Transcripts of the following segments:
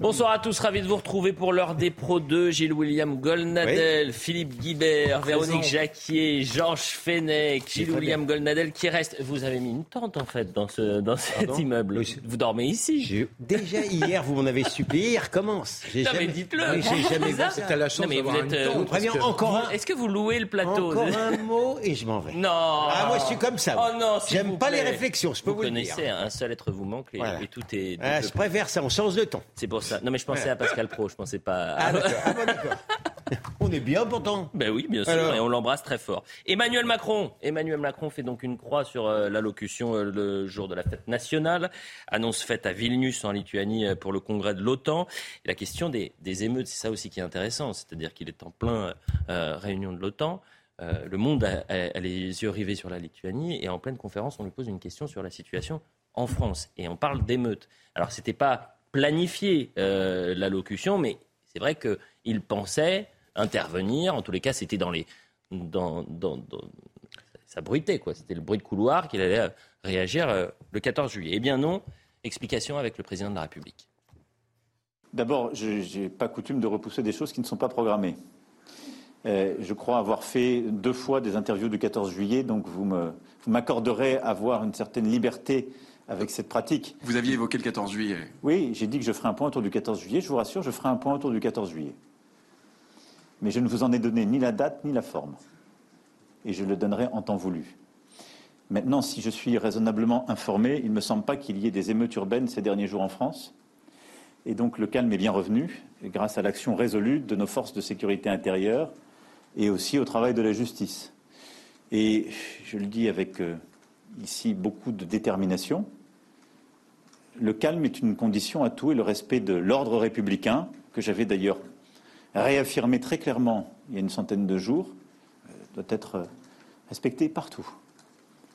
Bonsoir à tous, ravi de vous retrouver pour l'heure des Pro 2. Gilles William Golnadel, Philippe Guibert, Véronique Jacquier, Georges Fenech, Gilles William Golnadel qui reste. Vous avez mis une tente en fait dans, ce, dans cet immeuble. Vous dormez ici Déjà hier, vous m'en avez supplié, il recommence. Non mais dites-le. Oui, j'ai jamais vu ça. la chance d'avoir une euh, tente. encore un... Est-ce que vous louez le plateau Encore un mot et je m'en vais. Non. Ah, moi je suis comme ça. Oh non, J'aime pas les réflexions, je peux vous, vous le connaissez, dire. un seul être vous manque et, et tout est... Ah, je préfère ça, on change de ton. C'est pour ça. Non mais je pensais à Pascal Pro, je pensais pas. Ah, d'accord. Ah, bah, d'accord. On est bien pourtant. Ben oui, bien sûr, Alors. et on l'embrasse très fort. Emmanuel Macron, Emmanuel Macron fait donc une croix sur euh, l'allocution euh, le jour de la fête nationale, annonce faite à Vilnius en Lituanie euh, pour le congrès de l'OTAN. Et la question des, des émeutes, c'est ça aussi qui est intéressant, c'est-à-dire qu'il est en plein réunion de l'OTAN. Le monde a, a- a les yeux rivés sur la Lituanie et en pleine conférence, on lui pose une question sur la situation en France et on parle d'émeutes. Alors c'était pas planifié euh, l'allocution, mais c'est vrai qu'il pensait intervenir. En tous les cas, c'était dans les. Dans, dans- ça bruitait, quoi. C'était le bruit de couloir qu'il allait euh, réagir euh, le 14 juillet. Eh bien non, explication avec le président de la République. D'abord, je n'ai pas coutume de repousser des choses qui ne sont pas programmées. Euh, je crois avoir fait deux fois des interviews du 14 juillet, donc vous vous m'accorderez à avoir une certaine liberté avec cette pratique. Vous aviez évoqué le 14 juillet. Oui, j'ai dit que je ferai un point autour du 14 juillet. Je vous rassure, je ferai un point autour du 14 juillet. Mais je ne vous en ai donné ni la date ni la forme. Et je le donnerai en temps voulu. Maintenant, si je suis raisonnablement informé, il ne me semble pas qu'il y ait des émeutes urbaines ces derniers jours en France. Et donc le calme est bien revenu, grâce à l'action résolue de nos forces de sécurité intérieure et aussi au travail de la justice. Et je le dis avec euh, ici beaucoup de détermination, le calme est une condition à tout et le respect de l'ordre républicain, que j'avais d'ailleurs réaffirmé très clairement il y a une centaine de jours, euh, doit être euh, respecté partout.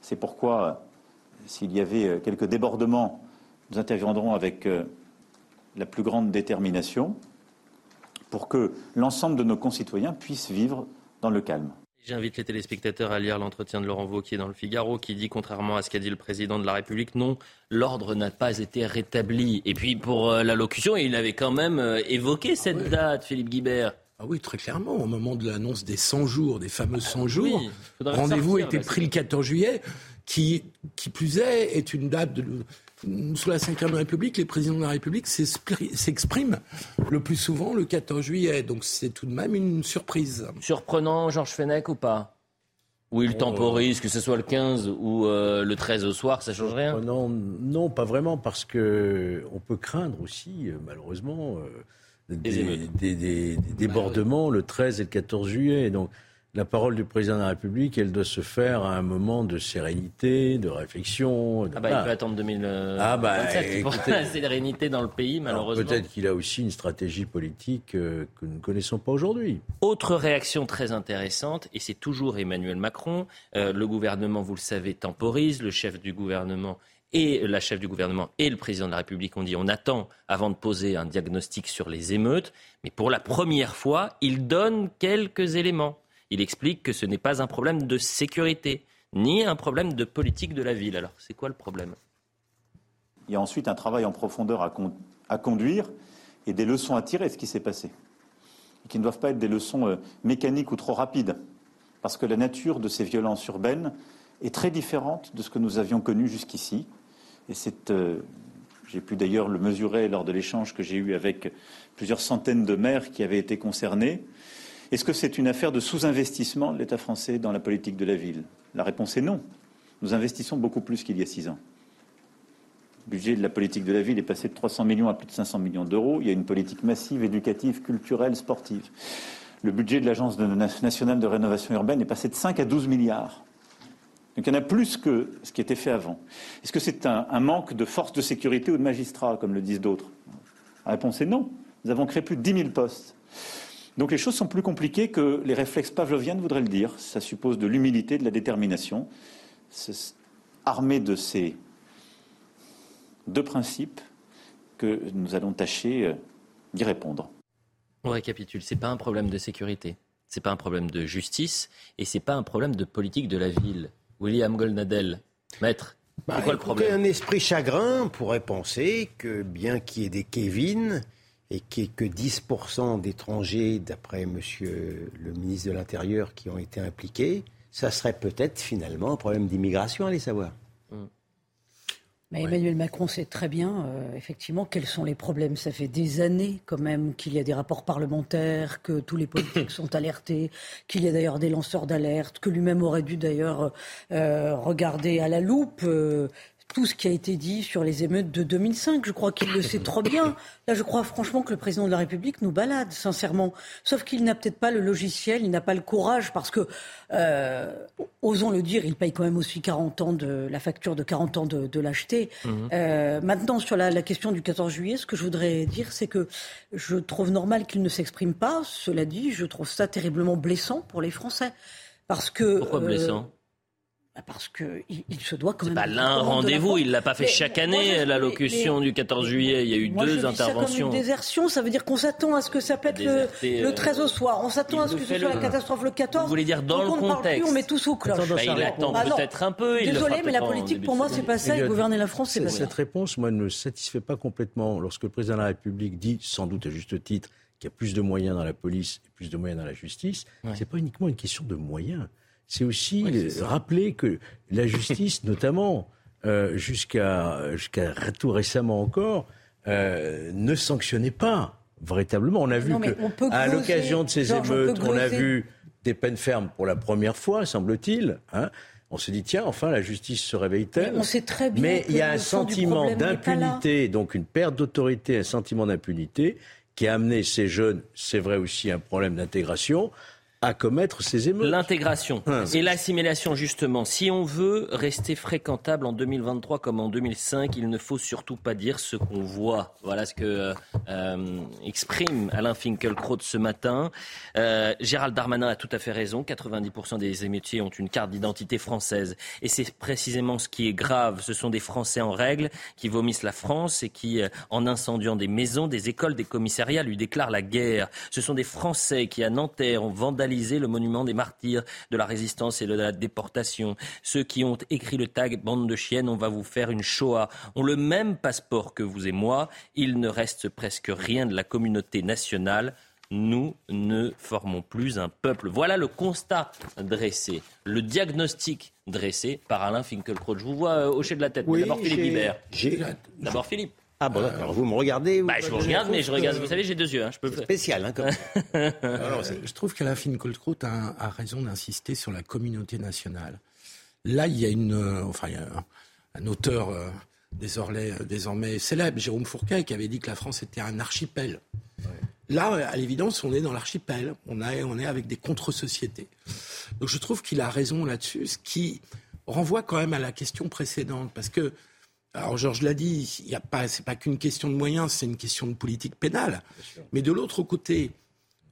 C'est pourquoi, euh, s'il y avait quelques débordements, nous interviendrons avec la plus grande détermination pour que l'ensemble de nos concitoyens puissent vivre dans le calme. J'invite les téléspectateurs à lire l'entretien de Laurent Wauquiez dans le Figaro qui dit, contrairement à ce qu'a dit le président de la République, non, l'ordre n'a pas été rétabli. Et puis pour euh, l'allocution, il avait quand même euh, évoqué cette date, Philippe Guibert. Ah oui, très clairement, au moment de l'annonce des 100 jours, des fameux 100 jours, Oui, faudrait rendez-vous était pris le 14 juillet, qui, qui plus est, est une date de, sous la Ve République, les présidents de la République s'expri- s'expriment le plus souvent le 14 juillet, donc c'est tout de même une surprise. Surprenant, Georges Fenech ou pas? Ou il temporise, que ce soit le 15 ou euh, le 13 au soir, ça change rien? Oh non, non, pas vraiment, parce que on peut craindre aussi, euh, malheureusement, euh, des, émeutes. des- des- des débordements le 13 et le 14 juillet. Donc, la parole du président de la République, elle doit se faire à un moment de sérénité, de réflexion. de- Ah bah, il peut attendre 2027 Ah bah, pour écoutez- la sérénité dans le pays, malheureusement. Peut-être qu'il a aussi une stratégie politique euh, que nous ne connaissons pas aujourd'hui. Autre réaction très intéressante, et c'est toujours Emmanuel Macron. Euh, le gouvernement, vous le savez, temporise. Le chef du gouvernement et la chef du gouvernement et le président de la République ont dit on attend avant de poser un diagnostic sur les émeutes. Mais pour la première fois, il donne quelques éléments. Il explique que ce n'est pas un problème de sécurité, ni un problème de politique de la ville. Alors, c'est quoi le problème? Il y a ensuite un travail en profondeur à, con- à conduire et des leçons à tirer de ce qui s'est passé. Qui ne doivent pas être des leçons euh, mécaniques ou trop rapides. Parce que la nature de ces violences urbaines est très différente de ce que nous avions connu jusqu'ici. Et euh, j'ai pu d'ailleurs le mesurer lors de l'échange que j'ai eu avec plusieurs centaines de maires qui avaient été concernés. Est-ce que c'est une affaire de sous-investissement de l'État français dans la politique de la ville? La réponse est non. Nous investissons beaucoup plus qu'il y a six ans. Le budget de la politique de la ville est passé de 300 millions à plus de 500 millions d'euros. Il y a une politique massive, éducative, culturelle, sportive. Le budget de l'Agence nationale de rénovation urbaine est passé de 5 à 12 milliards. Donc il y en a plus que ce qui était fait avant. Est-ce que c'est un, manque de force de sécurité ou de magistrats, comme le disent d'autres? La réponse est non. Nous avons créé plus de 10 000 postes. Donc les choses sont plus compliquées que les réflexes pavloviens voudraient le dire. Ça suppose de l'humilité, de la détermination. C'est armé de ces deux principes que nous allons tâcher euh, d'y répondre. On récapitule, c'est pas un problème de sécurité, c'est pas un problème de justice et c'est pas un problème de politique de la ville. William Goldnadel, maître, Bah, c'est quoi le écoutez, problème? Un esprit chagrin pourrait penser que bien qu'il y ait des Kevin, et que 10% d'étrangers, d'après monsieur le ministre de l'Intérieur, qui ont été impliqués, ça serait peut-être finalement un problème d'immigration, allez savoir. Mais Emmanuel Macron sait très bien, euh, effectivement, quels sont les problèmes. Ça fait des années, quand même, qu'il y a des rapports parlementaires, que tous les politiques sont alertés, qu'il y a d'ailleurs des lanceurs d'alerte, que lui-même aurait dû d'ailleurs euh, regarder à la loupe euh, tout ce qui a été dit sur les émeutes de 2005. Je crois qu'il le sait trop bien. Là, je crois franchement que le président de la République nous balade, sincèrement. Sauf qu'il n'a peut-être pas le logiciel, il n'a pas le courage, parce que, euh, osons le dire, il paye quand même aussi 40 ans de la facture de 40 ans de, de l'acheter. Mhm. Euh, maintenant, sur la, la, question du 14 juillet, ce que je voudrais dire, c'est que je trouve normal qu'il ne s'exprime pas. Cela dit, je trouve ça terriblement blessant pour les Français. Parce que, Pourquoi blessant euh, bah, parce qu'il il se doit quand même. C'est pas l'un rendez-vous, il l'a pas fait chaque année, l'allocution du 14 juillet. Il y a eu moi, deux je interventions. Ça comme une désertion, ça veut dire qu'on s'attend à ce que ça pète le, le, 13 au soir. On s'attend à ce que ce soit la catastrophe le 14. Vous voulez dire dans le on contexte plus, On met tous au cloche. Bah, il attend bah, peut-être un peu. Désolé, mais la politique, pour moi, c'est pas ça. Et gouverner la France, c'est pas ça. Cette réponse, moi, ne me satisfait pas complètement. Lorsque le président de la République dit, sans doute à juste titre, qu'il y a plus de moyens dans la police et plus de moyens dans la justice, c'est pas uniquement une question de moyens c'est aussi rappeler que la justice, notamment euh, jusqu'à jusqu'à tout récemment encore, euh, ne sanctionnait pas véritablement. On a vu que à l'occasion de ces émeutes, on, a vu des peines fermes pour la première fois, semble-t-il. Hein. on se dit tiens, enfin la justice se réveille-t-elle On sait très bien. Mais il y a un sentiment d'impunité, donc une perte d'autorité, un sentiment d'impunité qui a amené ces jeunes, c'est vrai aussi un problème d'intégration, à commettre ces émeutes. L'intégration hein. et l'assimilation, justement. Si on veut rester fréquentable en 2023 comme en 2005, il ne faut surtout pas dire ce qu'on voit. Voilà ce que euh, exprime Alain Finkielkraut ce matin. Euh, Gérald Darmanin a tout à fait raison. 90% des émeutiers ont une carte d'identité française. Et c'est précisément ce qui est grave. Ce sont des Français en règle qui vomissent la France et qui, euh, en incendiant des maisons, des écoles, des commissariats, lui déclarent la guerre. Ce sont des Français qui, à Nanterre, ont vandalisé le monument des martyrs de la résistance et de la déportation. Ceux qui ont écrit le tag bande de chiennes, on va vous faire une Shoah, ont le même passeport que vous et moi. Il ne reste presque rien de la communauté nationale nous ne formons plus un peuple. Voilà le constat dressé, le diagnostic dressé par Alain Finkielkraut. Je vous vois euh, hocher de la tête. D'abord Philippe. D'abord Philippe. Ah bon, d'accord. Vous me regardez bah, Je vous regarde, mais je regarde. Vous savez, j'ai deux yeux. Hein, je peux... spécial, hein, comme Je trouve qu'Alain Finkielkraut a, a raison d'insister sur la communauté nationale. Là, il y a une, euh, enfin, il y a un, auteur euh, désormais, euh, désormais célèbre, Jérôme Fourquet, qui avait dit que la France était un archipel. Là, à l'évidence, on est dans l'archipel. On, on est avec des contre-sociétés. Donc, je trouve qu'il a raison là-dessus, ce qui renvoie quand même à la question précédente, parce que alors Georges l'a dit, il y a pas, c'est pas qu'une question de moyens, c'est une question de politique pénale. Mais de l'autre côté,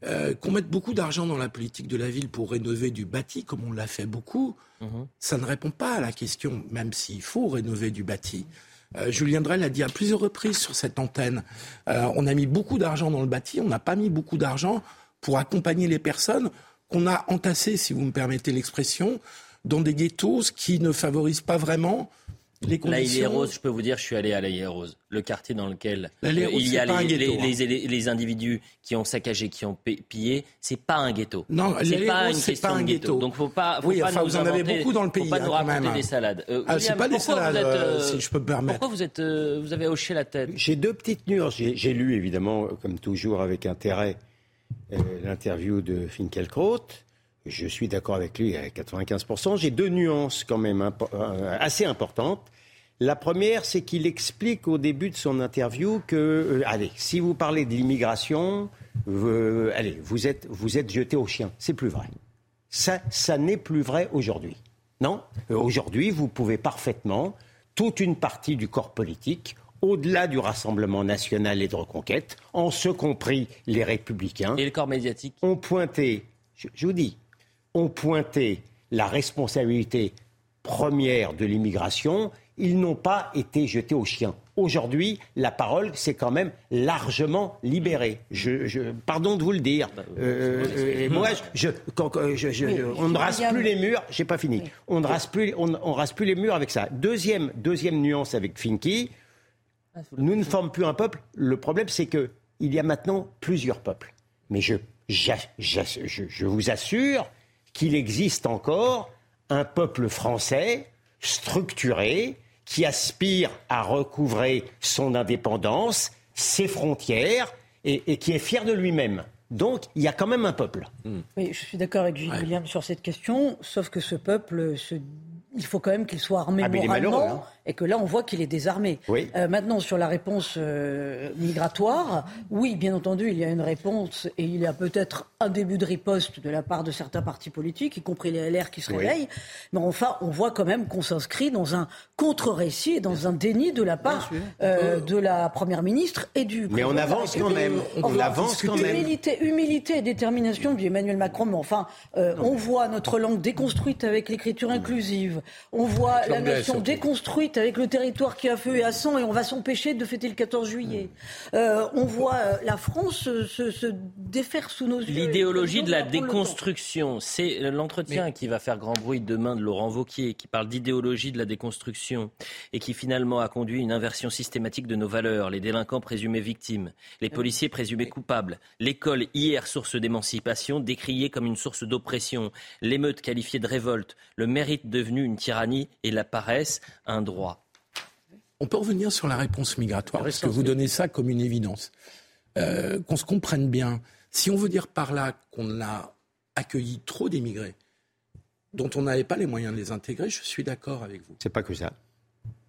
euh, qu'on mette beaucoup d'argent dans la politique de la ville pour rénover du bâti, comme on l'a fait beaucoup, mhm. ça ne répond pas à la question, même s'il faut rénover du bâti. Euh, Julien Drey l'a dit à plusieurs reprises sur cette antenne. Euh, on a mis beaucoup d'argent dans le bâti, on n'a pas mis beaucoup d'argent pour accompagner les personnes qu'on a entassées, si vous me permettez l'expression, dans des ghettos qui ne favorisent pas vraiment les conditions... Rose, je peux vous dire, je suis allé à la Rose, le quartier dans lequel euh, il y a les, les, les, individus qui ont saccagé, qui ont pillé. C'est pas un ghetto. Non, c'est pas une question pas un ghetto. Donc faut pas. Faut oui, pas enfin, nous vous en avez beaucoup dans le pays. Faut pas hein, nous raconter des salades. Euh, ah, c'est pas des salades, êtes, euh, si je peux me permettre. Pourquoi vous êtes, euh, vous avez hoché la tête? J'ai deux petites nuances. J'ai lu évidemment, comme toujours, avec intérêt, l'interview de Finkielkraut. Je suis d'accord avec lui à 95%. J'ai deux nuances quand même assez importantes. La première, c'est qu'il explique au début de son interview que, euh, allez, si vous parlez de l'immigration, euh, allez, vous êtes, vous êtes jeté au chien. C'est plus vrai. Ça, ça n'est plus vrai aujourd'hui. Non? Euh, Aujourd'hui, vous pouvez parfaitement, toute une partie du corps politique, au-delà du Rassemblement national et de reconquête, en ce compris les républicains. Et le corps médiatique? Ont pointé, je, je vous dis, ont pointé la responsabilité première de l'immigration ils n'ont pas été jetés aux chiens. Aujourd'hui, la parole s'est quand même largement libérée. Je, pardon de vous le dire. Bah, euh, euh, moi, je, on ne rase plus les murs. J'ai pas fini. On ne rase plus, on, rase plus les murs avec ça. Deuxième, deuxième nuance avec Finky. Ah, nous ne formons plus un peuple. Le problème, c'est que il y a maintenant plusieurs peuples. Mais je, je vous assure qu'il existe encore un peuple français structuré qui aspire à recouvrer son indépendance, ses frontières et, qui est fier de lui-même. Donc, il y a quand même un peuple. Oui, je suis d'accord avec Gilles William sur cette question, sauf que ce peuple, il faut quand même qu'il soit armé ah, moralement. Hein et que là, on voit qu'il est désarmé. Euh, maintenant, sur la réponse euh, migratoire, oui, bien entendu, il y a une réponse et il y a peut-être un début de riposte de la part de certains partis politiques, y compris les LR qui se réveillent. Mais enfin, on voit quand même qu'on s'inscrit dans un contre-récit et dans un déni de la part euh, de la Première ministre et du Mais on avance quand même. On, avance quand même. Humilité, humilité et détermination du Emmanuel Macron. Mais enfin, on voit notre langue déconstruite avec l'écriture inclusive. On voit la nation déconstruite avec le territoire qui a feu et à sang et on va s'empêcher de fêter le 14 juillet. Euh, on voit euh, la France se, défaire sous nos yeux. L'idéologie de la déconstruction, c'est l'entretien qui va faire grand bruit demain de Laurent Vauquier, qui parle d'idéologie de la déconstruction et qui finalement a conduit une inversion systématique de nos valeurs. Les délinquants présumés victimes, les policiers présumés coupables, l'école hier source d'émancipation décriée comme une source d'oppression, l'émeute qualifiée de révolte, le mérite devenu une tyrannie et la paresse un droit. On peut revenir sur la réponse migratoire, parce que vous donnez ça comme une évidence. Euh, qu'on se comprenne bien. Si on veut dire par là qu'on a accueilli trop d'émigrés, dont on n'avait pas les moyens de les intégrer, je suis d'accord avec vous. C'est pas que ça.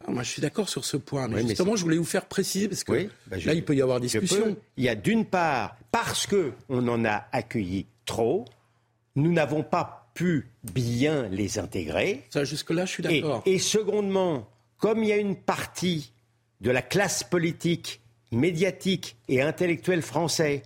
Ah, moi, je suis d'accord sur ce point. Mais justement, je voulais vous faire préciser, parce que bah, là, il peut y avoir discussion. Il y a d'une part, parce qu'on en a accueilli trop, nous n'avons pas pu bien les intégrer. Ça, jusque-là, je suis d'accord. et secondement, comme il y a une partie de la classe politique, médiatique et intellectuelle français,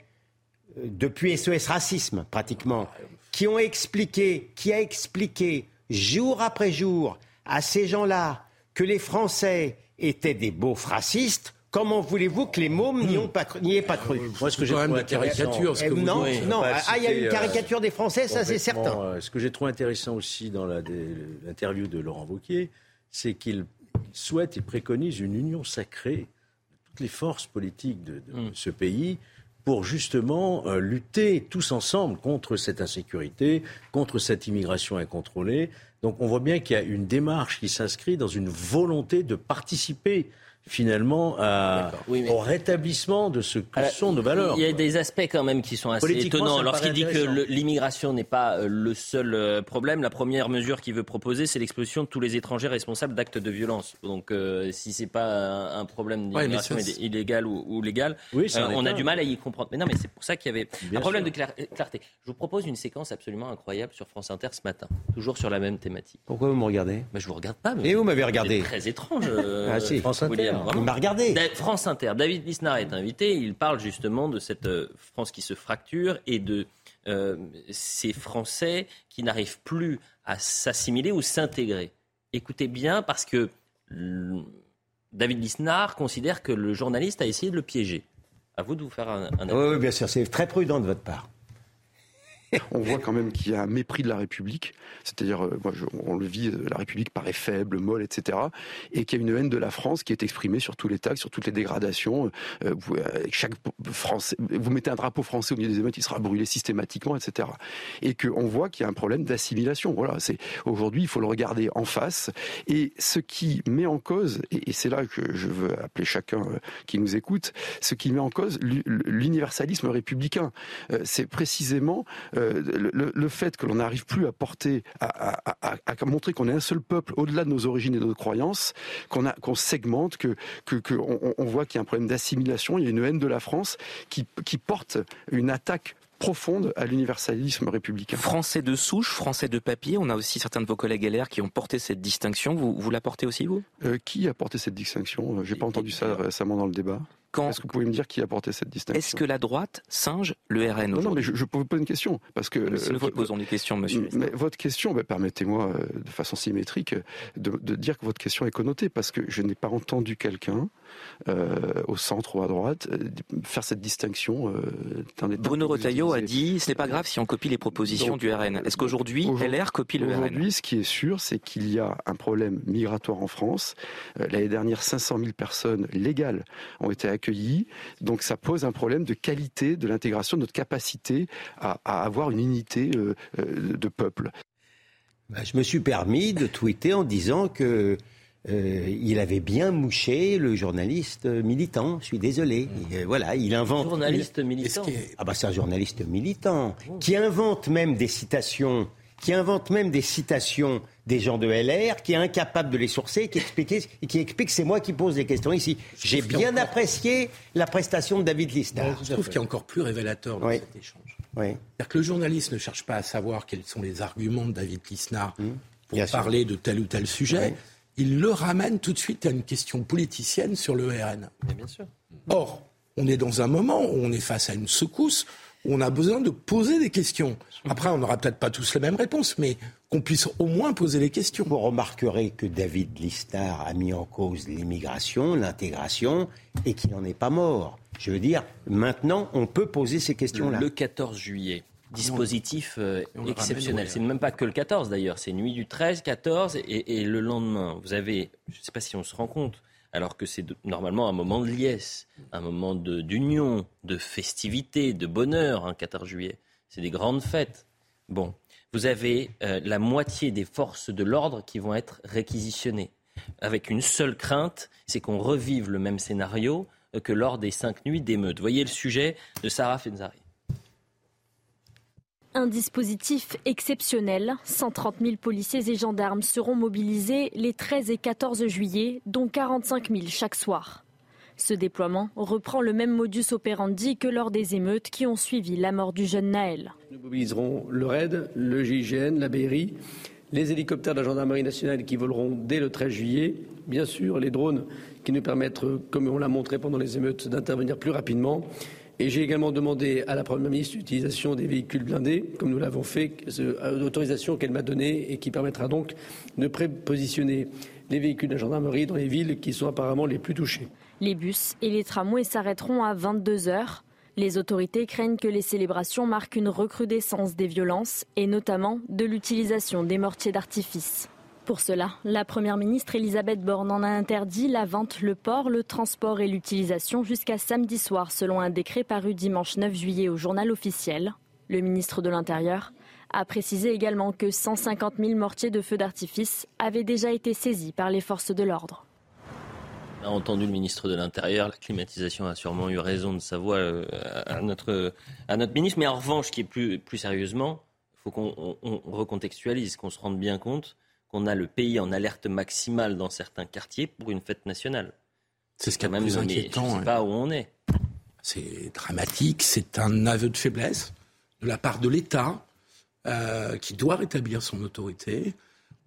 euh, depuis SOS Racisme pratiquement, qui ont expliqué, qui a expliqué jour après jour à ces gens-là que les Français étaient des beaux racistes, Comment voulez-vous que les mômes n'y aient pas cru Moi, ce que j'ai trouvé caricature, ce que eh, non, non, ah, il y a une euh, caricature des Français, ça c'est certain. Euh, ce que j'ai trouvé intéressant aussi dans l'interview de Laurent Wauquiez, c'est qu'il souhaite et préconise une union sacrée de toutes les forces politiques de, mm. ce pays pour justement euh, lutter tous ensemble contre cette insécurité, contre cette immigration incontrôlée. Donc on voit bien qu'il y a une démarche qui s'inscrit dans une volonté de participer finalement au rétablissement de ce que sont nos valeurs. Il y a des aspects quand même qui sont assez étonnants. Lorsqu'il dit que l'immigration n'est pas euh, le seul euh, problème, la première mesure qu'il veut proposer, c'est l'expulsion de tous les étrangers responsables d'actes de violence. Donc euh, si c'est pas un problème d'immigration illégale ou, légale, on a du mal à y comprendre. Mais non, mais c'est pour ça qu'il y avait un problème de clarté. Je vous propose une séquence absolument incroyable sur France Inter ce matin, toujours sur la même thématique. Pourquoi vous me regardez? Mais Je vous regarde pas. Mais Et vous m'avez regardé. Très étrange. ah, si. France Inter. Il m'a regardé. France Inter. David Lisnard est invité. Il parle justement de cette euh, France qui se fracture et de euh, ces Français qui n'arrivent plus à s'assimiler ou s'intégrer. Écoutez bien parce que David Lisnard considère que le journaliste a essayé de le piéger. À vous de vous faire un, un Oui, bien sûr, c'est très prudent de votre part. on voit quand même qu'il y a un mépris de la République, c'est-à-dire, euh, on le vit, euh, la République paraît faible, molle, etc., et qu'il y a une haine de la France qui est exprimée sur tous les taxes, sur toutes les dégradations. Euh, vous, chaque Français, vous mettez un drapeau français au milieu des émeutes, il sera brûlé systématiquement, etc. Et qu'on voit qu'il y a un problème d'assimilation. Voilà, c'est aujourd'hui, il faut le regarder en face. Et ce qui met en cause, et c'est là que je veux appeler chacun qui nous écoute, ce qui met en cause l'universalisme républicain, c'est précisément le, fait que l'on n'arrive plus à porter, à, montrer qu'on est un seul peuple au-delà de nos origines et de nos croyances, qu'on qu'on segmente, que, que, on, voit qu'il y a un problème d'assimilation, il y a une haine de la France qui, qui porte une attaque profonde à l'universalisme républicain. Français de souche, français de papier, on a aussi certains de vos collègues LR qui ont porté cette distinction. Vous, vous la portez aussi, vous? Euh, Qui a porté cette distinction? Euh, J'ai pas entendu ça récemment dans le débat. Est-ce que vous pouvez me dire qui a porté cette distinction Est-ce que la droite singe le RN Non, non, mais je, je vous pose une question. Parce que, nous qui posons des questions, monsieur. Mais votre question, bah, permettez-moi euh, de façon symétrique de, de, dire que votre question est connotée, parce que je n'ai pas entendu quelqu'un euh, au centre ou à droite euh, faire cette distinction. Euh, Bruno Retailleau a dit ce n'est pas grave si on copie les propositions du RN. Est-ce qu'aujourd'hui LR copie le RN Aujourd'hui, ce qui est sûr, c'est qu'il y a un problème migratoire en France. L'année dernière, 500 000 personnes légales ont été accueillies. Donc ça pose un problème de qualité de l'intégration, de notre capacité à, avoir une unité euh, euh, de peuple. Bah, je me suis permis de tweeter en disant que euh, il avait bien mouché le journaliste militant. Je suis désolé. voilà, il invente. Journaliste militant. Ah bah c'est un journaliste militant qui invente même des citations qui invente même des citations des gens de LR, qui est incapable de les sourcer, qui explique, qui explique c'est moi qui pose les questions ici. J'ai bien apprécié la prestation de David Lisnard. Je trouve qu'il y a encore plus révélateur dans cet échange. Oui. C'est-à-dire que le journaliste ne cherche pas à savoir quels sont les arguments de David Lisnard mmh. pour parler de tel ou tel sujet. Il le ramène tout de suite à une question politicienne sur le RN. bien sûr. Or, on est dans un moment où on est face à une secousse on a besoin de poser des questions. Après, on n'aura peut-être pas tous les mêmes réponses, mais qu'on puisse au moins poser les questions. Vous remarquerez que David Listar a mis en cause l'immigration, l'intégration, et qu'il n'en est pas mort. Je veux dire, maintenant, on peut poser ces questions-là. Le 14 juillet, dispositif euh, exceptionnel. C'est même pas que le 14 d'ailleurs, c'est nuit du 13, 14 et, et le lendemain. Vous avez, je ne sais pas si on se rend compte, alors que c'est normalement un moment de liesse, un moment d'union, de, festivité, de bonheur, un hein, 14 juillet. C'est des grandes fêtes. Bon, vous avez euh, la moitié des forces de l'ordre qui vont être réquisitionnées, avec une seule crainte, c'est qu'on revive le même scénario euh, que lors des cinq nuits d'émeute. Voyez le sujet de Sarah Fenzari. Un dispositif exceptionnel. 130 000 policiers et gendarmes seront mobilisés les 13 et 14 juillet, dont 45 000 chaque soir. Ce déploiement reprend le même modus operandi que lors des émeutes qui ont suivi la mort du jeune Naël. Nous mobiliserons le RAID, le GIGN, la BRI, les hélicoptères de la gendarmerie nationale qui voleront dès le 13 juillet, bien sûr les drones qui nous permettent, comme on l'a montré pendant les émeutes, d'intervenir plus rapidement j'ai également demandé à la Première ministre l'utilisation des véhicules blindés, comme nous l'avons fait, l'autorisation qu'elle m'a donnée et qui permettra donc de prépositionner les véhicules de gendarmerie dans les villes qui sont apparemment les plus touchées. Les bus et les tramways s'arrêteront à 22 heures. Les autorités craignent que les célébrations marquent une recrudescence des violences et notamment de l'utilisation des mortiers d'artifice. Pour cela, la Première ministre Elisabeth Borne en a interdit la vente, le port, le transport et l'utilisation jusqu'à samedi soir selon un décret paru dimanche 9 juillet au journal officiel. Le ministre de l'Intérieur a précisé également que 150 000 mortiers de feu d'artifice avaient déjà été saisis par les forces de l'ordre. On a entendu le ministre de l'Intérieur, la climatisation a sûrement eu raison de sa voix euh, à notre, à notre ministre, mais en revanche, qui est plus, plus sérieusement, il faut qu'on recontextualise, qu'on se rende bien compte qu'on a le pays en alerte maximale dans certains quartiers pour une fête nationale. C'est ce qui est même plus inquiétant. Je ne sais pas où on est. C'est dramatique, c'est un aveu de faiblesse de la part de l'État euh, qui doit rétablir son autorité.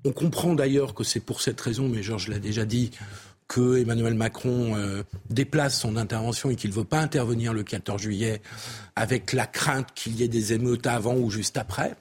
On comprend d'ailleurs que c'est pour cette raison, mais Georges l'a déjà dit, que Emmanuel Macron euh, déplace son intervention et qu'il ne veut pas intervenir le 14 juillet avec la crainte qu'il y ait des émeutes avant ou juste après.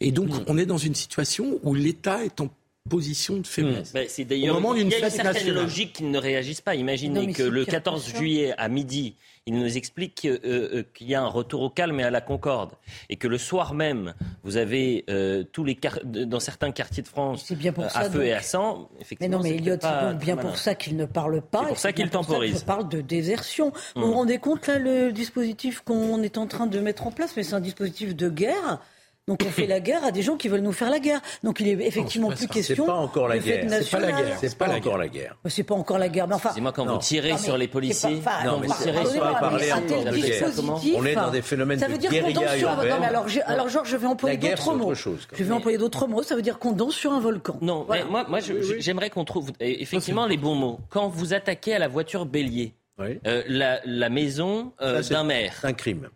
Et donc mm. on est dans une situation où l'État est en position de faiblesse. Mmh. c'est d'ailleurs il y a une certaine logique qu'ils ne réagissent pas. Imaginez que le 14 juillet à midi, il nous explique euh, euh, qu'il y a un retour au calme et à la concorde, et que le soir même, vous avez euh, tous les dans certains quartiers de France à feu et à sang. Mais non, mais Elliot, c'est bien pour ça qu'il ne parle pas. C'est pour ça qu'il temporise. Il parle de désertion. Vous mmh. vous rendez compte là le dispositif qu'on est en train de mettre en place, mais c'est un dispositif de guerre. Donc on fait la guerre à des gens qui veulent nous faire la guerre. Donc il est effectivement plus question. C'est pas encore la guerre. C'est pas la guerre. C'est pas, encore la guerre. C'est pas encore la guerre. Mais enfin. C'est moi quand vous tirez sur les policiers. non, mais parler encore de guerre. On est dans des phénomènes de guérilla urbaine. Alors, alors Georges, je vais employer d'autres mots. Je vais employer d'autres mots. Ça veut dire qu'on danse sur un volcan. Non, mais moi, moi, j'aimerais qu'on trouve effectivement les bons mots. Quand vous attaquez à la voiture bélier, euh, la maison euh, d'un maire. C'est un crime.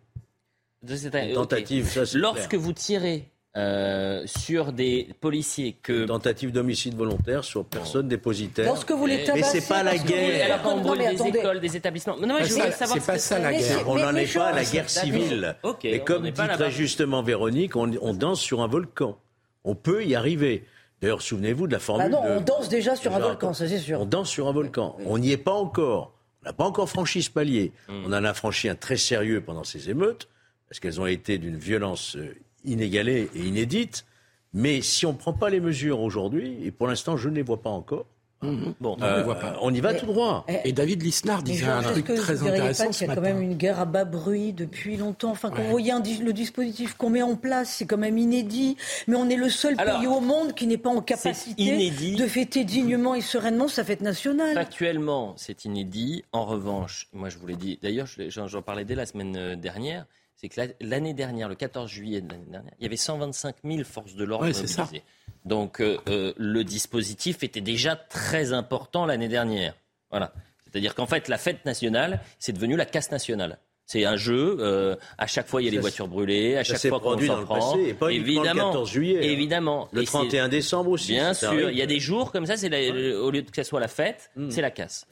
Une tentative, Lorsque vous tirez euh, sur des policiers que tentative d'homicide volontaire sur personne dépositaire. Lorsque vous les mais c'est pas la guerre. on brûle des écoles, des établissements. Non, mais je voulais savoir. C'est pas ça la guerre. on n'en est pas à la guerre civile. et comme dit très justement Véronique, on, danse sur un volcan. On peut y arriver. D'ailleurs, souvenez-vous de la formule. Bah non, on danse déjà sur un volcan, ça c'est sûr. On danse sur un volcan. On n'y est pas encore. On n'a pas encore franchi ce palier. Hmm. On en a franchi un très sérieux pendant ces émeutes parce qu'elles ont été d'une violence euh, inégalée et inédite. Mais si on ne prend pas les mesures aujourd'hui, et pour l'instant je ne les vois pas encore, Mhm. Bon, euh, on, y va tout droit. Et, David Lisnard disait un truc très intéressant Il y a quand même une guerre à bas bruit depuis longtemps? Enfin, quand vous voyez le dispositif qu'on met en place, c'est quand même inédit. Mais on est le seul pays au monde qui n'est pas en capacité de fêter dignement et sereinement sa fête nationale. Actuellement, c'est inédit. En revanche, moi je vous l'ai dit, d'ailleurs j'en parlais dès la semaine euh, dernière, c'est que l'année dernière, le 14 juillet de l'année dernière, il y avait 125 000 forces de l'ordre mobilisées. Donc euh, euh, le dispositif était déjà très important l'année dernière. Voilà. C'est-à-dire qu'en fait, la fête nationale, c'est devenu la casse nationale. C'est un jeu. Euh, à chaque fois, il y a des voitures brûlées. À chaque fois qu'on s'en prend. Passé, pas évidemment. Le 14 juillet. Évidemment. Le 31 décembre aussi. Bien sûr. Il y a des jours comme ça. C'est au lieu que ce soit la fête, hmm. c'est la casse.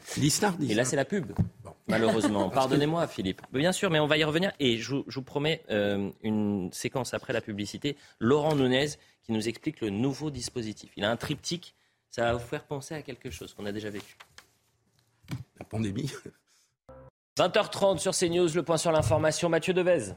Et là, c'est la pub. Malheureusement. Pardonnez-moi, Philippe. Bien sûr, mais on va y revenir. Et je, je vous promets une séquence après la publicité. Laurent Nunez qui nous explique le nouveau dispositif. Il a un triptyque, ça va vous faire penser à quelque chose qu'on a déjà vécu. La pandémie. 20h30 sur CNews, le point sur l'information, Mathieu Devez.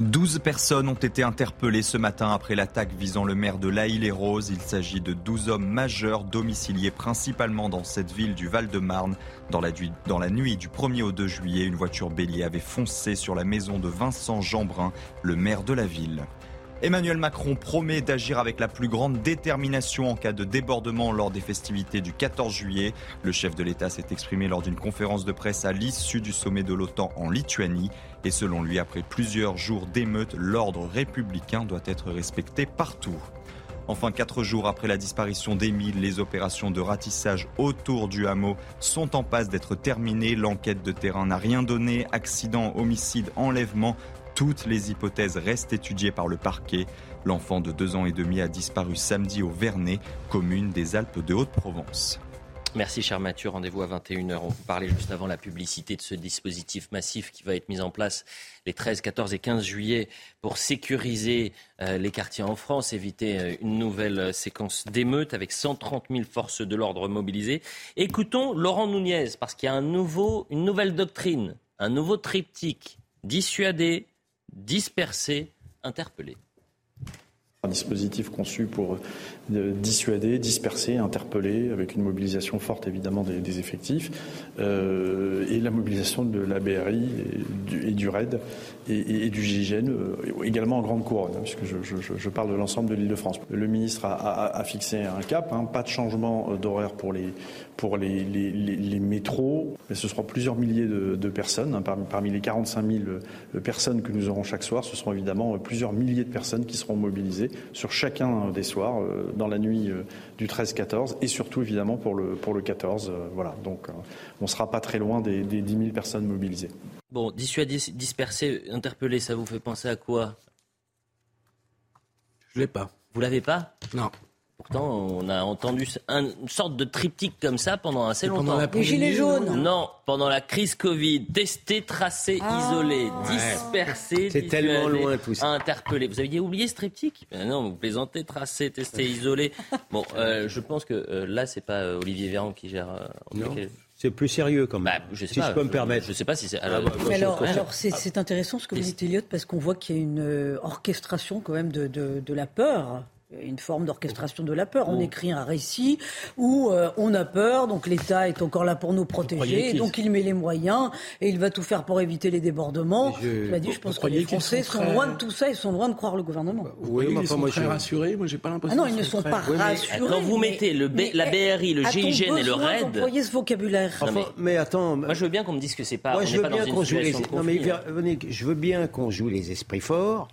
12 personnes ont été interpellées ce matin après l'attaque visant le maire de La et rose Il s'agit de 12 hommes majeurs domiciliés principalement dans cette ville du Val-de-Marne. Dans la, dans la nuit du 1er au 2 juillet, une voiture bélier avait foncé sur la maison de Vincent Jeanbrun, le maire de la ville. Emmanuel Macron promet d'agir avec la plus grande détermination en cas de débordement lors des festivités du 14 juillet. Le chef de l'État s'est exprimé lors d'une conférence de presse à l'issue du sommet de l'OTAN en Lituanie. Et selon lui, après plusieurs jours d'émeutes, l'ordre républicain doit être respecté partout. Enfin, quatre jours après la disparition d'Émile, les opérations de ratissage autour du hameau sont en passe d'être terminées. L'enquête de terrain n'a rien donné. Accident, homicide, enlèvement. Toutes les hypothèses restent étudiées par le parquet. L'enfant de deux ans et demi a disparu samedi au Vernet, commune des Alpes de Haute-Provence. Merci, cher Mathieu. Rendez-vous à 21h. On vous parlait juste avant la publicité de ce dispositif massif qui va être mis en place les 13, 14 et 15 juillet pour sécuriser euh, les quartiers en France, éviter euh, une nouvelle euh, séquence d'émeutes avec 130 000 forces de l'ordre mobilisées. Écoutons Laurent Nunez, parce qu'il y a une nouvelle doctrine, un nouveau triptyque dissuader, disperser, interpeller. Un dispositif conçu pour dissuader, disperser, interpeller, avec une mobilisation forte évidemment des, effectifs, euh, et la mobilisation de la BRI et du, RAID et, du GIGN, euh, également en grande couronne, hein, puisque je, parle de l'ensemble de l'île de France. Le ministre a, fixé un cap, hein, pas de changement euh, d'horaire pour les, pour les, métros, mais ce seront plusieurs milliers de, personnes. Hein, parmi, les 45 000 personnes que nous aurons chaque soir, ce seront évidemment plusieurs milliers de personnes qui seront mobilisées sur chacun des soirs dans la nuit euh, du 13-14 et surtout évidemment pour le, pour le 14. Euh, voilà, donc euh, on ne sera pas très loin des, des 10 000 personnes mobilisées. Bon, dissuader, disperser, interpeller, ça vous fait penser à quoi? Je l'ai pas. Vous l'avez pas? Non. Pourtant, on a entendu une sorte de triptyque comme ça pendant assez longtemps. Les gilets jaunes Non, pendant la crise Covid. Tester, tracer, ah. isoler, disperser, C'est tellement loin tout ça. Interpeller. Vous aviez oublié ce triptyque? Ben Non, vous plaisantez, tracer, tester, isoler. Bon, euh, je pense que euh, là, c'est pas euh, Olivier Véran qui gère. C'est plus sérieux quand même. Bah, je sais si je peux me permettre. Je sais pas si c'est. Alors, alors, c'est intéressant ce que vous dites, Elliot, parce qu'on voit qu'il y a une orchestration quand même de, de, de la peur une forme d'orchestration de la peur. On oh. écrit un récit où euh, on a peur, donc l'État est encore là pour nous protéger, donc il met les moyens et il va tout faire pour éviter les débordements. Je, dit, je pense que les Français sont, loin de tout ça, ils sont loin de croire le gouvernement. Bah, oui, mais ils sont très rassurés. Moi, j'ai pas l'impression. Ah non, ils ne sont pas rassurés. Quand vous mettez le la BRI, le GIGN et le RAID. Vous ce vocabulaire? mais, attends. Moi, je veux bien qu'on me dise que c'est pas. Moi, je veux bien qu'on joue les. Non, mais je veux bien qu'on joue les esprits forts.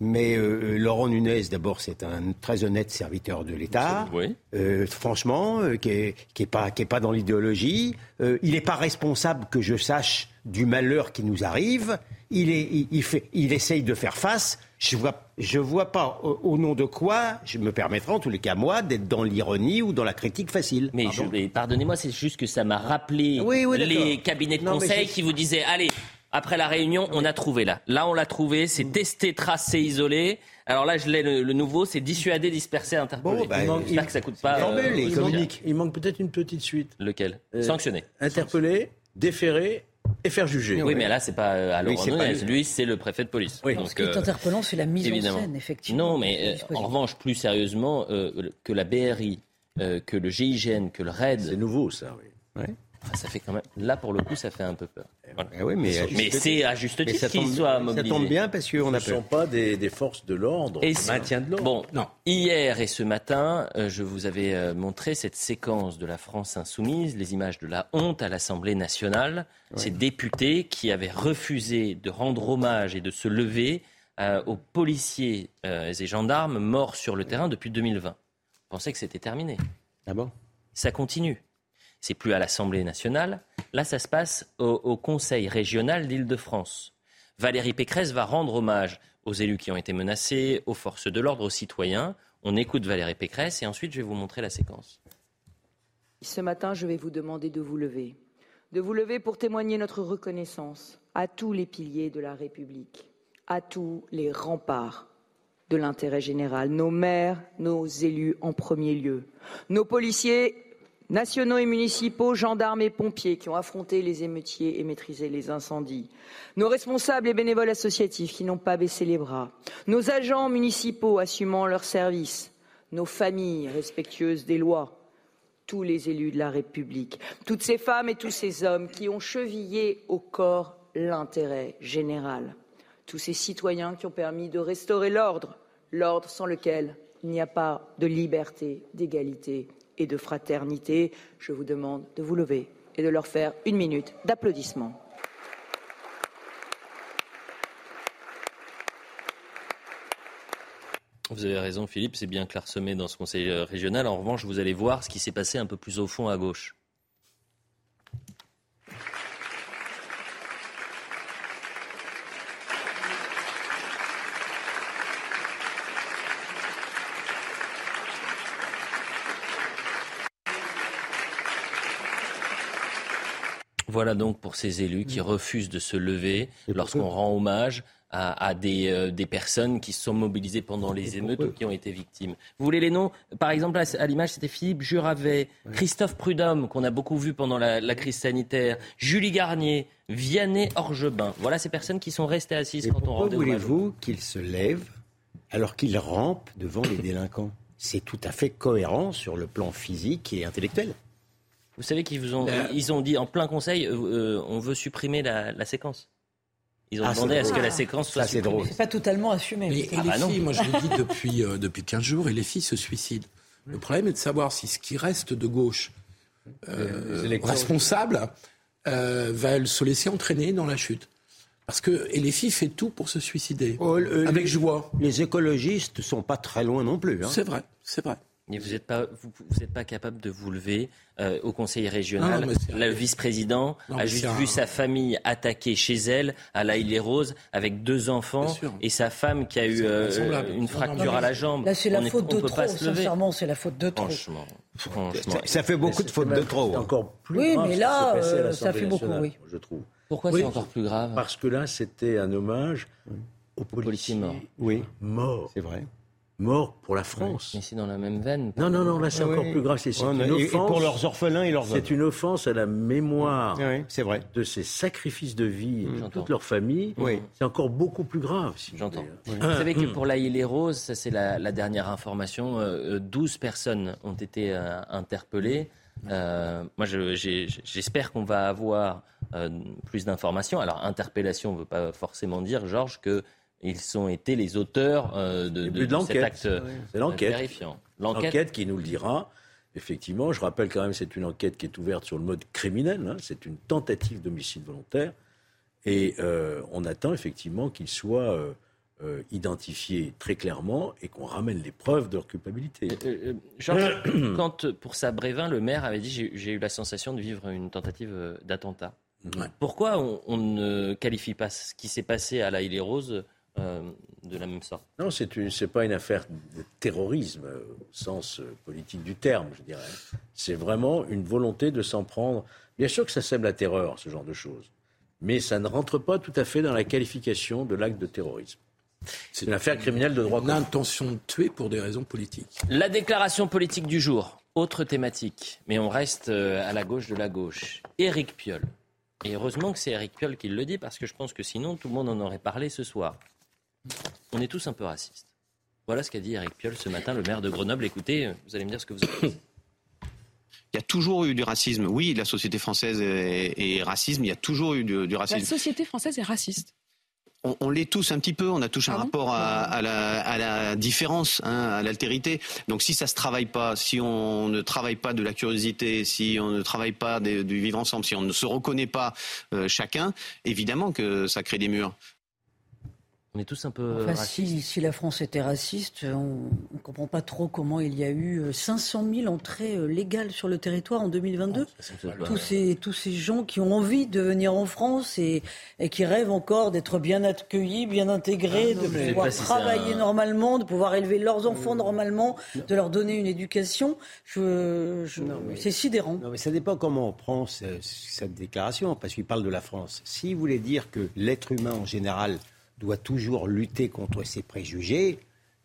Mais euh, Laurent Nunez, d'abord, c'est un très honnête serviteur de l'État. Euh, franchement, euh, qui est, qui est pas qui est pas dans l'idéologie. Euh, il n'est pas responsable que je sache du malheur qui nous arrive. Il est, il, il, fait, il essaye de faire face. Je vois, je vois pas au, nom de quoi je me permettrai en tous les cas moi d'être dans l'ironie ou dans la critique facile. Mais pardonnez-moi, c'est juste que ça m'a rappelé les cabinets de conseil qui vous disaient allez après la réunion, on a trouvé là. Là, on l'a trouvé. C'est mm. tester, tracer, isoler. Alors là, je l'ai le, nouveau, c'est dissuader, disperser, interpeller. Bon, bah, il manque, que ça coûte pas. Euh, il, manque, il, manque, peut-être une petite suite. Lequel euh, Sanctionner. Interpeller, déférer, Et faire juger. Oui, mais là, c'est pas euh, à Laurent Nunez. Lui, c'est le préfet de police. Oui. Ce qui est interpellant, c'est la mise en scène, effectivement. Non, mais en revanche, plus sérieusement, que la BRI, que le GIGN, que le RAID. C'est nouveau, ça, oui. Ça fait quand même. Là, pour le coup, ça fait un peu peur. Eh oui, mais, mais c'est à juste titre qu'ils soient mobilisés. Ça tombe bien parce qu'on a Ce ne sont pas des, forces de l'ordre, et maintien de l'ordre. Bon, non. hier et ce matin, euh, je vous avais euh, montré cette séquence de la France insoumise, les images de la honte à l'Assemblée nationale, ces députés qui avaient refusé de rendre hommage et de se lever euh, aux policiers et gendarmes morts sur le terrain depuis 2020. On pensait que c'était terminé. Ah bon? Ça continue. C'est plus à l'Assemblée nationale. Là, ça se passe au, Conseil régional d'Île-de-France. Valérie Pécresse va rendre hommage aux élus qui ont été menacés, aux forces de l'ordre, aux citoyens. On écoute Valérie Pécresse et ensuite je vais vous montrer la séquence. Ce matin, je vais vous demander de vous lever. De vous lever pour témoigner notre reconnaissance à tous les piliers de la République, à tous les remparts de l'intérêt général, nos maires, nos élus en premier lieu, nos policiers nationaux et municipaux, gendarmes et pompiers qui ont affronté les émeutiers et maîtrisé les incendies, nos responsables et bénévoles associatifs qui n'ont pas baissé les bras, nos agents municipaux assumant leurs services, nos familles respectueuses des lois, tous les élus de la République, toutes ces femmes et tous ces hommes qui ont chevillé au corps l'intérêt général, tous ces citoyens qui ont permis de restaurer l'ordre, l'ordre sans lequel il n'y a pas de liberté, d'égalité et de fraternité. Je vous demande de vous lever et de leur faire une minute d'applaudissement. Vous avez raison, Philippe, c'est bien clairsemé dans ce conseil euh, régional. En revanche, vous allez voir ce qui s'est passé un peu plus au fond à gauche. Voilà donc pour ces élus qui refusent de se lever lorsqu'on rend hommage à, euh, des, personnes qui se sont mobilisées pendant les émeutes ou qui ont été victimes. Vous voulez les noms Par exemple, à, l'image, c'était Philippe Juravet, Christophe Prudhomme, qu'on a beaucoup vu pendant la, crise sanitaire, Julie Garnier, Vianney Orgebin. Voilà ces personnes qui sont restées assises quand on rendait hommage. voulez-vous qu'ils se lèvent alors qu'ils rampent devant les délinquants? C'est tout à fait cohérent sur le plan physique et intellectuel. Vous savez qu'ils vous ont, ben, ils ont dit en plein conseil, euh, euh, on veut supprimer la, séquence. Ils ont ah, demandé à ce que la séquence soit C'est drôle. C'est pas totalement assumé. et ah, les bah filles, moi je le dis depuis, euh, depuis 15 jours, et les filles se suicident. Le problème est de savoir si ce qui reste de gauche responsable va se laisser entraîner dans la chute. Parce que et les filles fait tout pour se suicider, oh, avec joie. Les écologistes sont pas très loin non plus. Hein. C'est vrai, c'est vrai. Mais vous n'êtes pas, vous, pas capable de vous lever euh, au conseil régional. le vice-président a juste vu sa famille attaquée chez elle à la les Roses avec deux enfants et sa femme qui a eu euh, une fracture à la jambe. Là, c'est la faute de trop. Sincèrement, c'est la faute de trop. Franchement, franchement. Ça, fait beaucoup de fautes de trop. Encore plus oui, grave mais là, euh, ça fait beaucoup, oui. Je trouve. Pourquoi c'est encore plus grave? Parce que là, c'était un hommage aux policiers morts. Oui, morts. C'est vrai mort pour la France. mais c'est dans la même veine. Non, non, non, là c'est encore plus grave. C'est une offense. Et pour leurs orphelins et leurs C'est une offense à la mémoire c'est vrai. de ces sacrifices de vie de toute leur famille. C'est encore beaucoup plus grave. J'entends. Vous savez que pour l'Aïe les Roses, ça c'est la, dernière information, 12 euh, euh, personnes ont été euh, interpellées. moi, j'espère qu'on va avoir plus d'informations. Alors, interpellation ne veut pas forcément dire, Georges, que ils ont été les auteurs euh, de, de, cet acte C'est l'enquête. L'enquête qui nous le dira. Effectivement, je rappelle quand même, c'est une enquête qui est ouverte sur le mode criminel. Hein. c'est une tentative d'homicide volontaire. Et euh, on attend effectivement qu'ils soient euh, identifiés très clairement et qu'on ramène les preuves de leur culpabilité. quand pour sa Brévin, le maire avait dit j'ai eu la sensation de vivre une tentative d'attentat. Pourquoi on, ne qualifie pas ce qui s'est passé à la Île Rose euh, de la même sorte. Non, ce n'est pas une affaire de terrorisme euh, au sens euh, politique du terme, je dirais. C'est vraiment une volonté de s'en prendre. Bien sûr que ça sème la terreur, ce genre de choses. Mais ça ne rentre pas tout à fait dans la qualification de l'acte de terrorisme. C'est une affaire criminelle de droit commun. L'intention de tuer pour des raisons politiques. La déclaration politique du jour. Autre thématique, mais on reste à la gauche de la gauche. Éric Piolle Et heureusement que c'est Eric Piolle qui le dit, parce que je pense que sinon, tout le monde en aurait parlé ce soir. On est tous un peu racistes. Voilà ce qu'a dit Eric Piolle ce matin, le maire de Grenoble. Écoutez, vous allez me dire ce que vous avez il y a toujours eu du racisme. Oui, la société française est, racisme. Il y a toujours eu du, racisme. La société française est raciste. On, l'est tous un petit peu. On a tous un rapport à, la, différence, hein, à l'altérité. Donc, si ça se travaille pas, si on ne travaille pas de la curiosité, si on ne travaille pas du vivre ensemble, si on ne se reconnaît pas euh, chacun, évidemment que ça crée des murs. On est tous un peu. Enfin, si, la France était raciste, on ne comprend pas trop comment il y a eu 500 euh, 000 entrées euh, légales sur le territoire en 2022. tous, ces, tous ces gens qui ont envie de venir en France et, et qui rêvent encore d'être bien accueillis, bien intégrés, ah, de pouvoir travailler normalement, de pouvoir élever leurs enfants normalement, de leur donner une éducation. Je, c'est sidérant. Non, mais ça dépend comment on prend cette déclaration, parce qu'il parle de la France. S'il voulait dire que l'être humain en général doit toujours lutter contre ses préjugés,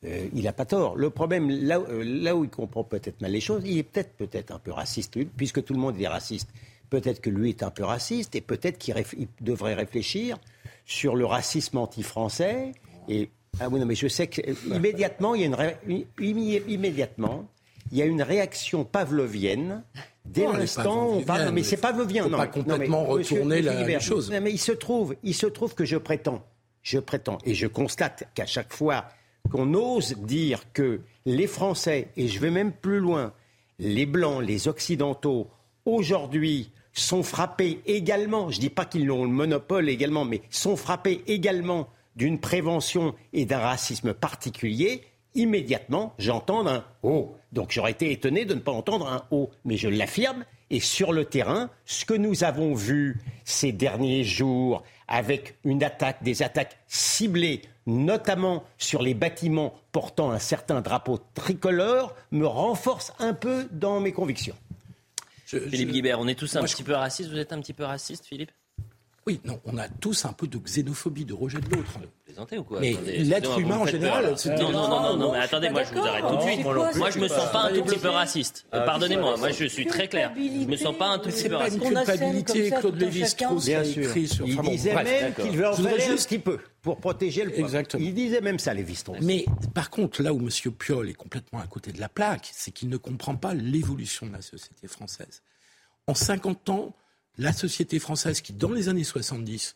euh, il n'a pas tort. Le problème, là, euh, là où il comprend peut-être mal les choses, il est peut-être peut-être un peu raciste, puisque tout le monde est raciste. Peut-être que lui est un peu raciste et peut-être qu'il devrait réfléchir sur le racisme anti-français. Et ah oui, non, mais je sais que immédiatement, il y a une immédiatement, il y a une réaction pavlovienne. Dès l'instant, on parle, mais c'est pavlovien. Faut non, pas complètement retourner la, chose. mais il se trouve, il se trouve que je prétends je prétends et je constate qu'à chaque fois qu'on ose dire que les Français, et je vais même plus loin, les Blancs, les Occidentaux, aujourd'hui sont frappés également, je ne dis pas qu'ils ont le monopole également, mais sont frappés également d'une prévention et d'un racisme particulier, immédiatement, j'entends un haut. Donc j'aurais été étonné de ne pas entendre un haut, mais je l'affirme. Et sur le terrain, ce que nous avons vu ces derniers jours avec une attaque, des attaques ciblées, notamment sur les bâtiments portant un certain drapeau tricolore, me renforce un peu dans mes convictions. Philippe Guibert, on est tous un petit peu racistes. Vous êtes un petit peu raciste, Philippe? Oui, non, on a tous un peu de xénophobie, de rejet de l'autre. Vous ou quoi Mais l'être humain en général. Non, non, non, non, mais attendez, moi je vous arrête tout de suite. Moi je me sens pas un tout petit peu raciste. Euh, pardonnez-moi, moi je suis très clair. Je me sens pas un tout petit peu raciste. C'est pas une culpabilité, Claude Lévi-Strauss a écrit sur. Il disait même qu'il veut en faire un petit peu pour protéger le peuple. Exactement. Il disait même ça, Lévi-Strauss. Mais par contre, là où M. Piolle est complètement à côté de la plaque, c'est qu'il ne comprend pas l'évolution de la société française. En 50 ans, la société française qui, dans les années 70,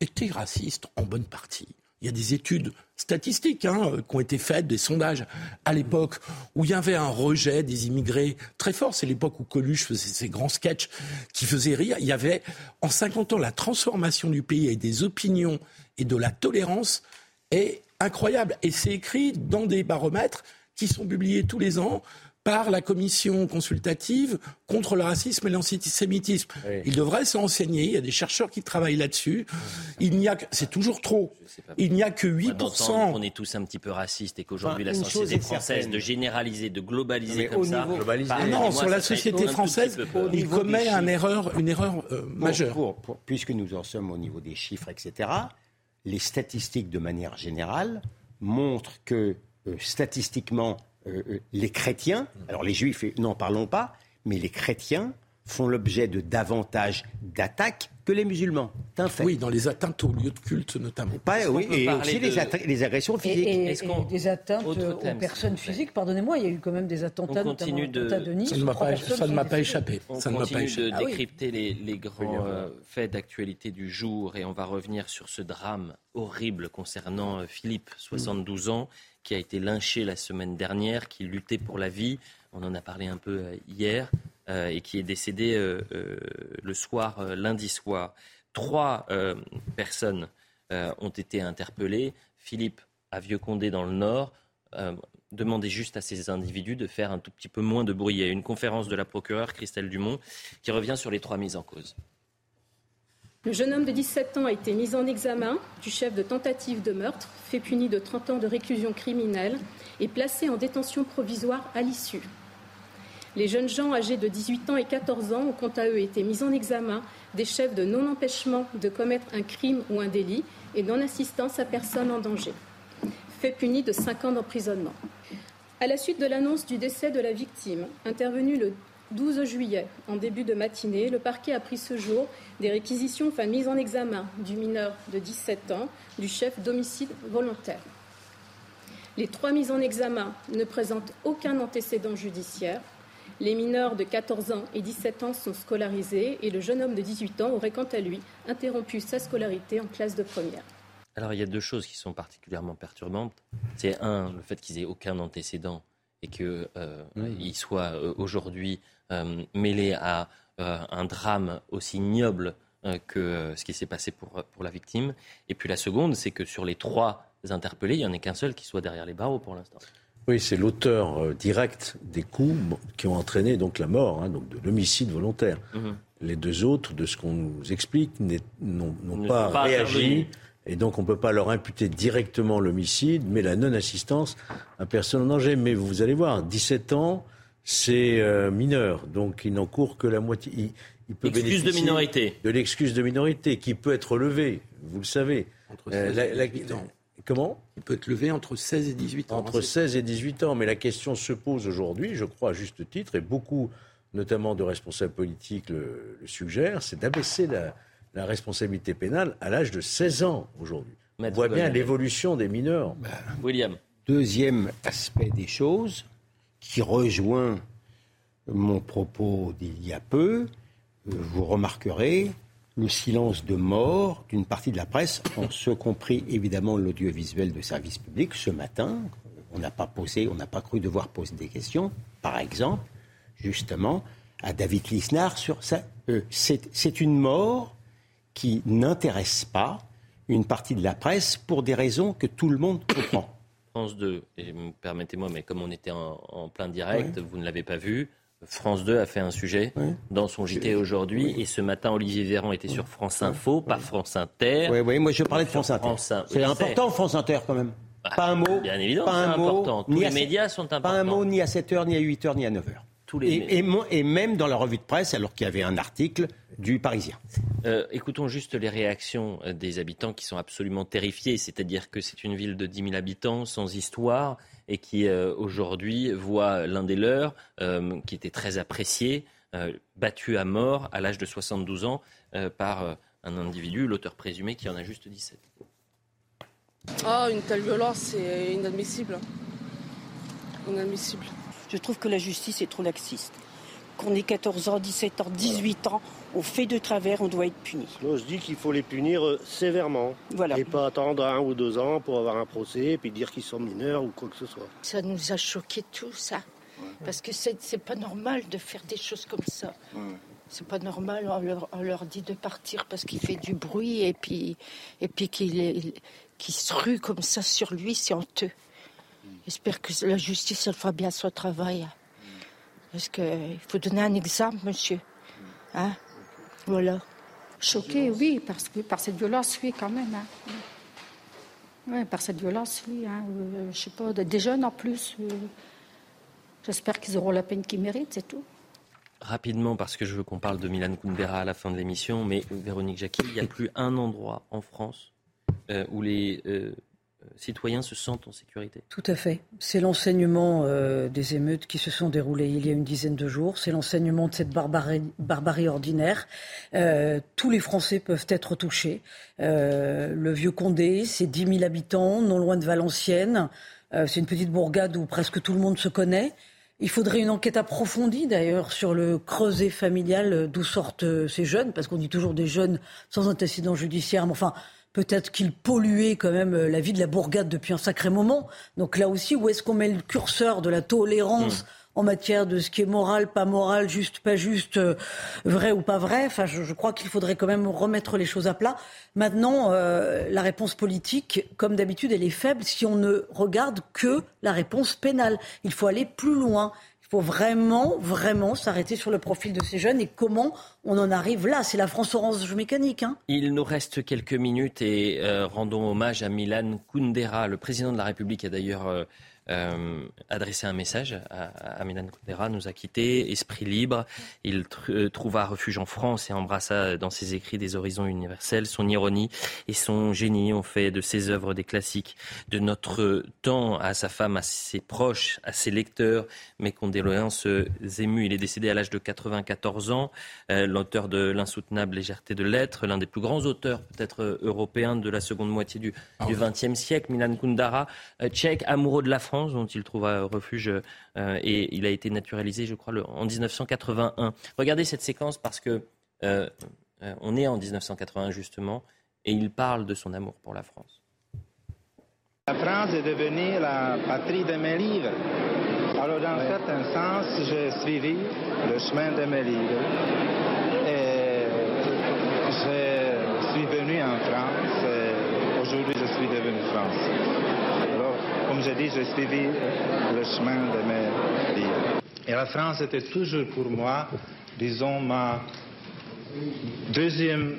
était raciste en bonne partie. Il y a des études statistiques hein, qui ont été faites, des sondages à l'époque où il y avait un rejet des immigrés très fort. C'est l'époque où Coluche faisait ses grands sketchs qui faisaient rire. Il y avait en 50 ans la transformation du pays et des opinions et de la tolérance est incroyable. Et c'est écrit dans des baromètres qui sont publiés tous les ans par la commission consultative contre le racisme et l'antisémitisme. Il devrait s'enseigner. Il y a des chercheurs qui travaillent là-dessus. Il n'y a que, c'est toujours trop. Il n'y a que 8%. On est tous un petit peu racistes et qu'aujourd'hui la société française, de généraliser, de globaliser comme ça. Ah non, sur la société française, il commet une erreur, une erreur euh, majeure. puisque nous en sommes au niveau des chiffres, etc., les statistiques de manière générale montrent que euh, statistiquement, euh, euh, les chrétiens, alors les juifs, n'en parlons pas, mais les chrétiens font l'objet de davantage d'attaques que les musulmans. Oui, dans les atteintes aux lieux de culte notamment. oui, et aussi les, agressions physiques. Et, des atteintes aux personnes physiques, pardonnez-moi, il y a eu quand même des attentats, on continue de... Ça ne m'a pas, échappé. On continue de ah décrypter les, grands euh, faits d'actualité du jour et on va revenir sur ce drame horrible concernant Philippe, 72 ans, qui a été lynché la semaine dernière, qui luttait pour la vie. On en a parlé un peu euh, hier euh, et qui est décédé euh, le soir, lundi soir. Trois personnes ont été interpellées. Philippe à Vieux-Condé dans le Nord demandait juste à ces individus de faire un tout petit peu moins de bruit. Il y a une conférence de la procureure Christelle Dumont qui revient sur les trois mises en cause. Le jeune homme de 17 ans a été mis en examen du chef de tentative de meurtre, fait puni de 30 ans de réclusion criminelle et placé en détention provisoire à l'issue. Les jeunes gens âgés de 18 ans et 14 ans ont quant à eux été mis en examen des chefs de non-empêchement de commettre un crime ou un délit et non-assistance à personne en danger, fait puni de 5 ans d'emprisonnement. À la suite de l'annonce du décès de la victime, intervenue le 12 juillet, en début de matinée, le parquet a pris ce jour des réquisitions enfin mise en examen du mineur de 17 ans, du chef d'homicide volontaire. Les trois mises en examen ne présentent aucun antécédent judiciaire. Les mineurs de 14 ans et 17 ans sont scolarisés et le jeune homme de 18 ans aurait quant à lui interrompu sa scolarité en classe de première. Alors il y a deux choses qui sont particulièrement perturbantes. C'est un, le fait qu'ils aient aucun antécédent et qu'ils euh, soient euh, aujourd'hui euh, mêlés à un drame aussi ignoble que ce qui s'est passé pour, pour la victime. Et puis la seconde, c'est que sur les trois interpellés, il n'y en a qu'un seul qui soit derrière les barreaux pour l'instant. Oui, c'est l'auteur direct des coups qui ont entraîné donc la mort, hein, donc de l'homicide volontaire. Mhm. Les deux autres, de ce qu'on nous explique, n'ont pas, pas, réagi. Et donc, on ne peut pas leur imputer directement l'homicide, mais la non-assistance à personne en danger. Mais vous allez voir, 17 ans, c'est euh, mineur. Donc, il n'encourt que la moitié. Il, peut excuse de minorité. De l'excuse de minorité, qui peut être levée, vous le savez. Entre 16 euh, et 18 ans. Comment? Il peut être levé entre 16 et 18 ans. Entre 16 et 18 ans. Mais la question se pose aujourd'hui, je crois à juste titre, et beaucoup, notamment de responsables politiques, le suggèrent, c'est d'abaisser la la responsabilité pénale à l'âge de 16 ans aujourd'hui. On voit bien l'évolution des mineurs. Ben, William. Deuxième aspect des choses, qui rejoint mon propos d'il y a peu, euh, vous remarquerez le silence de mort d'une partie de la presse, en ce compris évidemment l'audiovisuel de service public. Ce matin, on n'a pas posé, on n'a pas cru devoir poser des questions, par exemple, justement, à David Lisnard sur ça. Euh, c'est une mort qui n'intéresse pas une partie de la presse pour des raisons que tout le monde comprend. France 2, et permettez-moi, mais comme on était en, plein direct, vous ne l'avez pas vu, France 2 a fait un sujet dans son JT aujourd'hui. Et ce matin, Olivier Véran était sur France Info, pas France Inter. Oui, oui, moi je parlais de France Inter. C'est important, France Inter, quand même. Bah, pas un mot. Bien évidemment, c'est important. Tous les médias sont importants. Pas un mot ni à 7h, ni à 8h, ni à 9h. Et, même dans la revue de presse, alors qu'il y avait un article du Parisien. Euh, écoutons juste les réactions euh, des habitants qui sont absolument terrifiés. C'est-à-dire que c'est une ville de 10 000 habitants sans histoire et qui euh, aujourd'hui voit l'un des leurs, qui était très apprécié, battu à mort à l'âge de 72 ans par un individu, l'auteur présumé, qui en a juste 17. Oh, une telle violence, c'est inadmissible. Inadmissible. Je trouve que la justice est trop laxiste. Qu'on ait 14 ans, 17 ans, 18 ans, on fait de travers, on doit être puni. je dis qu'il faut les punir euh, sévèrement. Voilà. Et pas attendre un ou deux ans pour avoir un procès et puis dire qu'ils sont mineurs ou quoi que ce soit. Ça nous a choqué tout ça. Parce que c'est pas normal de faire des choses comme ça. C'est pas normal, on leur, dit de partir parce qu'il fait du bruit et puis, et puis qu'il se rue comme ça sur lui, c'est honteux. J'espère que la justice elle fera bien son travail. Parce qu'il faut donner un exemple, monsieur. Hein? Voilà. Choqué, oui, parce que par cette violence, oui, quand même. Hein. Oui, par cette violence, oui. Hein. Euh, je sais pas, des jeunes en plus. Euh, j'espère qu'ils auront la peine qu'ils méritent, c'est tout. Rapidement, parce que je veux qu'on parle de Milan Kundera à la fin de l'émission, mais Véronique Jacquet, il n'y a plus un endroit en France euh, où les citoyens se sentent en sécurité. Tout à fait. C'est l'enseignement euh, des émeutes qui se sont déroulées il y a une dizaine de jours. C'est l'enseignement de cette barbarie, ordinaire. Euh, tous les Français peuvent être touchés. Euh, le Vieux Condé, c'est 10 000 habitants, non loin de Valenciennes. c'est une petite bourgade où presque tout le monde se connaît. Il faudrait une enquête approfondie d'ailleurs sur le creuset familial d'où sortent ces jeunes, parce qu'on dit toujours des jeunes sans antécédent judiciaire. Mais enfin, Peut-être qu'il polluait quand même euh, la vie de la bourgade depuis un sacré moment. Donc là aussi, où est-ce qu'on met le curseur de la tolérance mm. en matière de ce qui est moral, pas moral, juste, pas juste, euh, vrai ou pas vrai? Enfin, je, crois qu'il faudrait quand même remettre les choses à plat. Maintenant, euh, la réponse politique, comme d'habitude, elle est faible si on ne regarde que la réponse pénale. Il faut aller plus loin. Il faut vraiment, vraiment s'arrêter sur le profil de ces jeunes et comment on en arrive là. C'est la France orange mécanique. Hein. Il nous reste quelques minutes et euh, rendons hommage à Milan Kundera. Le président de la République a d'ailleurs euh, euh, adressé un message à, à Milan Kundera, nous a quittés, esprit libre. Il euh, trouva refuge en France et embrassa dans ses écrits des horizons universels. Son ironie et son génie ont fait de ses œuvres des classiques de notre temps à sa femme, à ses proches, à ses lecteurs. Mes condoléances émues. Il est décédé à l'âge de 94 ans, euh, l'auteur de L'insoutenable légèreté de l'être, l'un des plus grands auteurs peut-être européens de la seconde moitié du XXe ah siècle. Milan Kundera, tchèque, amoureux de la France dont il trouva refuge euh, et il a été naturalisé, je crois, en 1981. Regardez cette séquence parce que euh, euh, on est en 1981 justement et il parle de son amour pour la France. La France est devenue la patrie de mes livres. Alors, dans un certain sens, j'ai suivi le chemin de mes livres. Et je suis venu en France. Et aujourd'hui, je suis devenu France comme je dis, j'ai suivi le chemin de mes livres. Et la France était toujours pour moi, disons, ma deuxième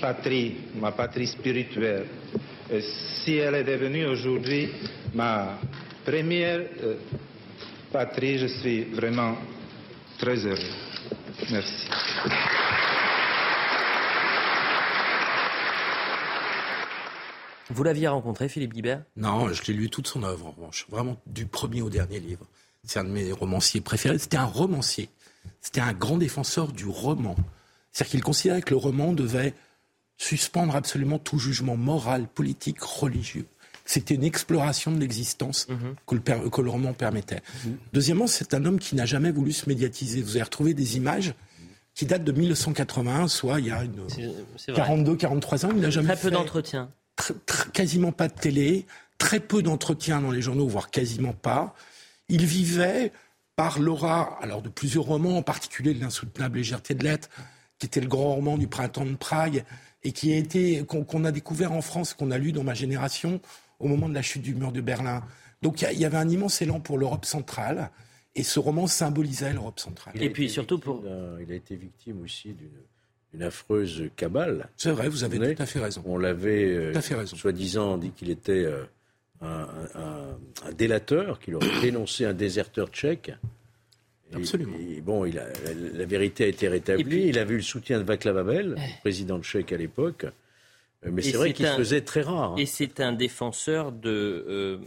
patrie, ma patrie spirituelle. Et si elle est devenue aujourd'hui ma première euh, patrie, je suis vraiment très heureux. Merci. Vous l'aviez rencontré, Philippe Guibert? Non, je l'ai lu toute son œuvre, en revanche. Vraiment, du premier au dernier livre. C'est un de mes romanciers préférés. C'était un romancier. C'était un grand défenseur du roman. C'est-à-dire qu'il considérait que le roman devait suspendre absolument tout jugement moral, politique, religieux. C'était une exploration de l'existence mhm. que, le, roman permettait. Mhm. Deuxièmement, c'est un homme qui n'a jamais voulu se médiatiser. Vous avez retrouvé des images qui datent de 1981, soit il y a 42-43 ans. Il n'a jamais Très peu d'entretien quasiment pas de télé, très peu d'entretien dans les journaux, voire quasiment pas. Il vivait par l'aura, alors de plusieurs romans, en particulier de l'insoutenable légèreté de l'être, qui était le grand roman du printemps de Prague et qui a été qu'on a découvert en France, qu'on a lu dans ma génération au moment de la chute du mur de Berlin. Donc il y, avait un immense élan pour l'Europe centrale. Et ce roman symbolisait l'Europe centrale. Et puis surtout pour. Il a été victime aussi d'une une affreuse cabale. C'est vrai, vous avez tout à fait raison. On l'avait, euh, soi-disant, dit qu'il était euh, un, délateur, qu'il aurait dénoncé un déserteur tchèque. Absolument. bon, il a, la, vérité a été rétablie. il a vu le soutien de Václav Havel, président tchèque à l'époque. Euh, mais c'est vrai qu'il se faisait très rare. Hein. Et c'est un défenseur de,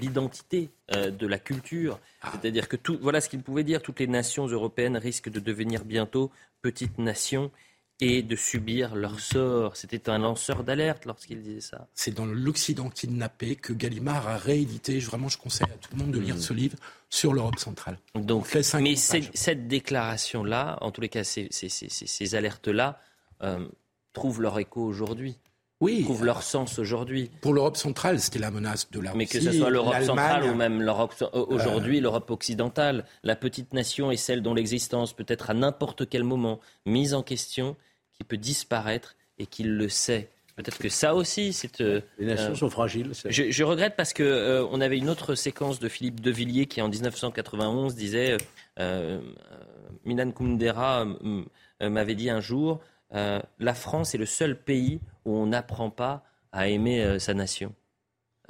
l'identité, de la culture. Ah. C'est-à-dire que tout, voilà ce qu'il pouvait dire. Toutes les nations européennes risquent de devenir bientôt petite nation et de subir leur sort. C'était un lanceur d'alerte lorsqu'il disait ça. C'est dans l'Occident kidnappé que Gallimard a réédité. Vraiment, je conseille à tout le monde de lire mmh. ce livre sur l'Europe centrale. Donc, mais cette, déclaration-là, en tous les cas, ces, alertes-là, euh, trouvent leur écho aujourd'hui oui, trouvent leur sens aujourd'hui. Pour l'Europe centrale, c'était la menace de la Mais que ce soit l'Europe centrale ou même l'Europe euh, aujourd'hui, l'Europe occidentale, la petite nation est celle dont l'existence peut être à n'importe quel moment mise en question, qui peut disparaître et qui le sait. Peut-être que ça aussi, c'est. Euh, Les nations euh, sont fragiles. Je, je, regrette parce que on avait une autre séquence de Philippe de Villiers qui, en 1991, disait Milan Kundera m'avait dit un jour euh, la France est le seul pays où on n'apprend pas à aimer euh, sa nation.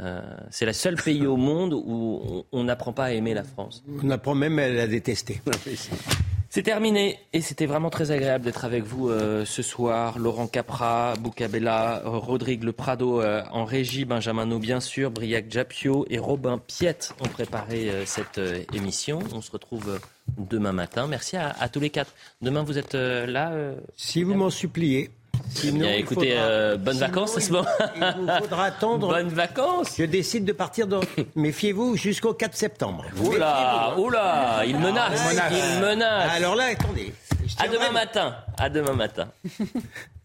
Euh, c'est le seul pays au monde où on n'apprend pas à aimer la France. On apprend même à la détester. C'est terminé et c'était vraiment très agréable d'être avec vous ce soir. Laurent Capra, Boukabella, Rodrigue Le Prado en régie, Benjamin No bien sûr, Briac Japio et Robin Piette ont préparé cette émission. On se retrouve demain matin. Merci à, tous les quatre. Demain, vous êtes euh, là euh, Si vous m'en suppliez. Sinon, écoutez, euh, bonnes vacances à ce moment. Il vous faudra attendre. Bonnes vacances. Je décide de partir. De... Méfiez-vous jusqu'au 4 septembre. Oula, oula, il menace. Il menace. Alors là, attendez. À demain matin. À demain matin.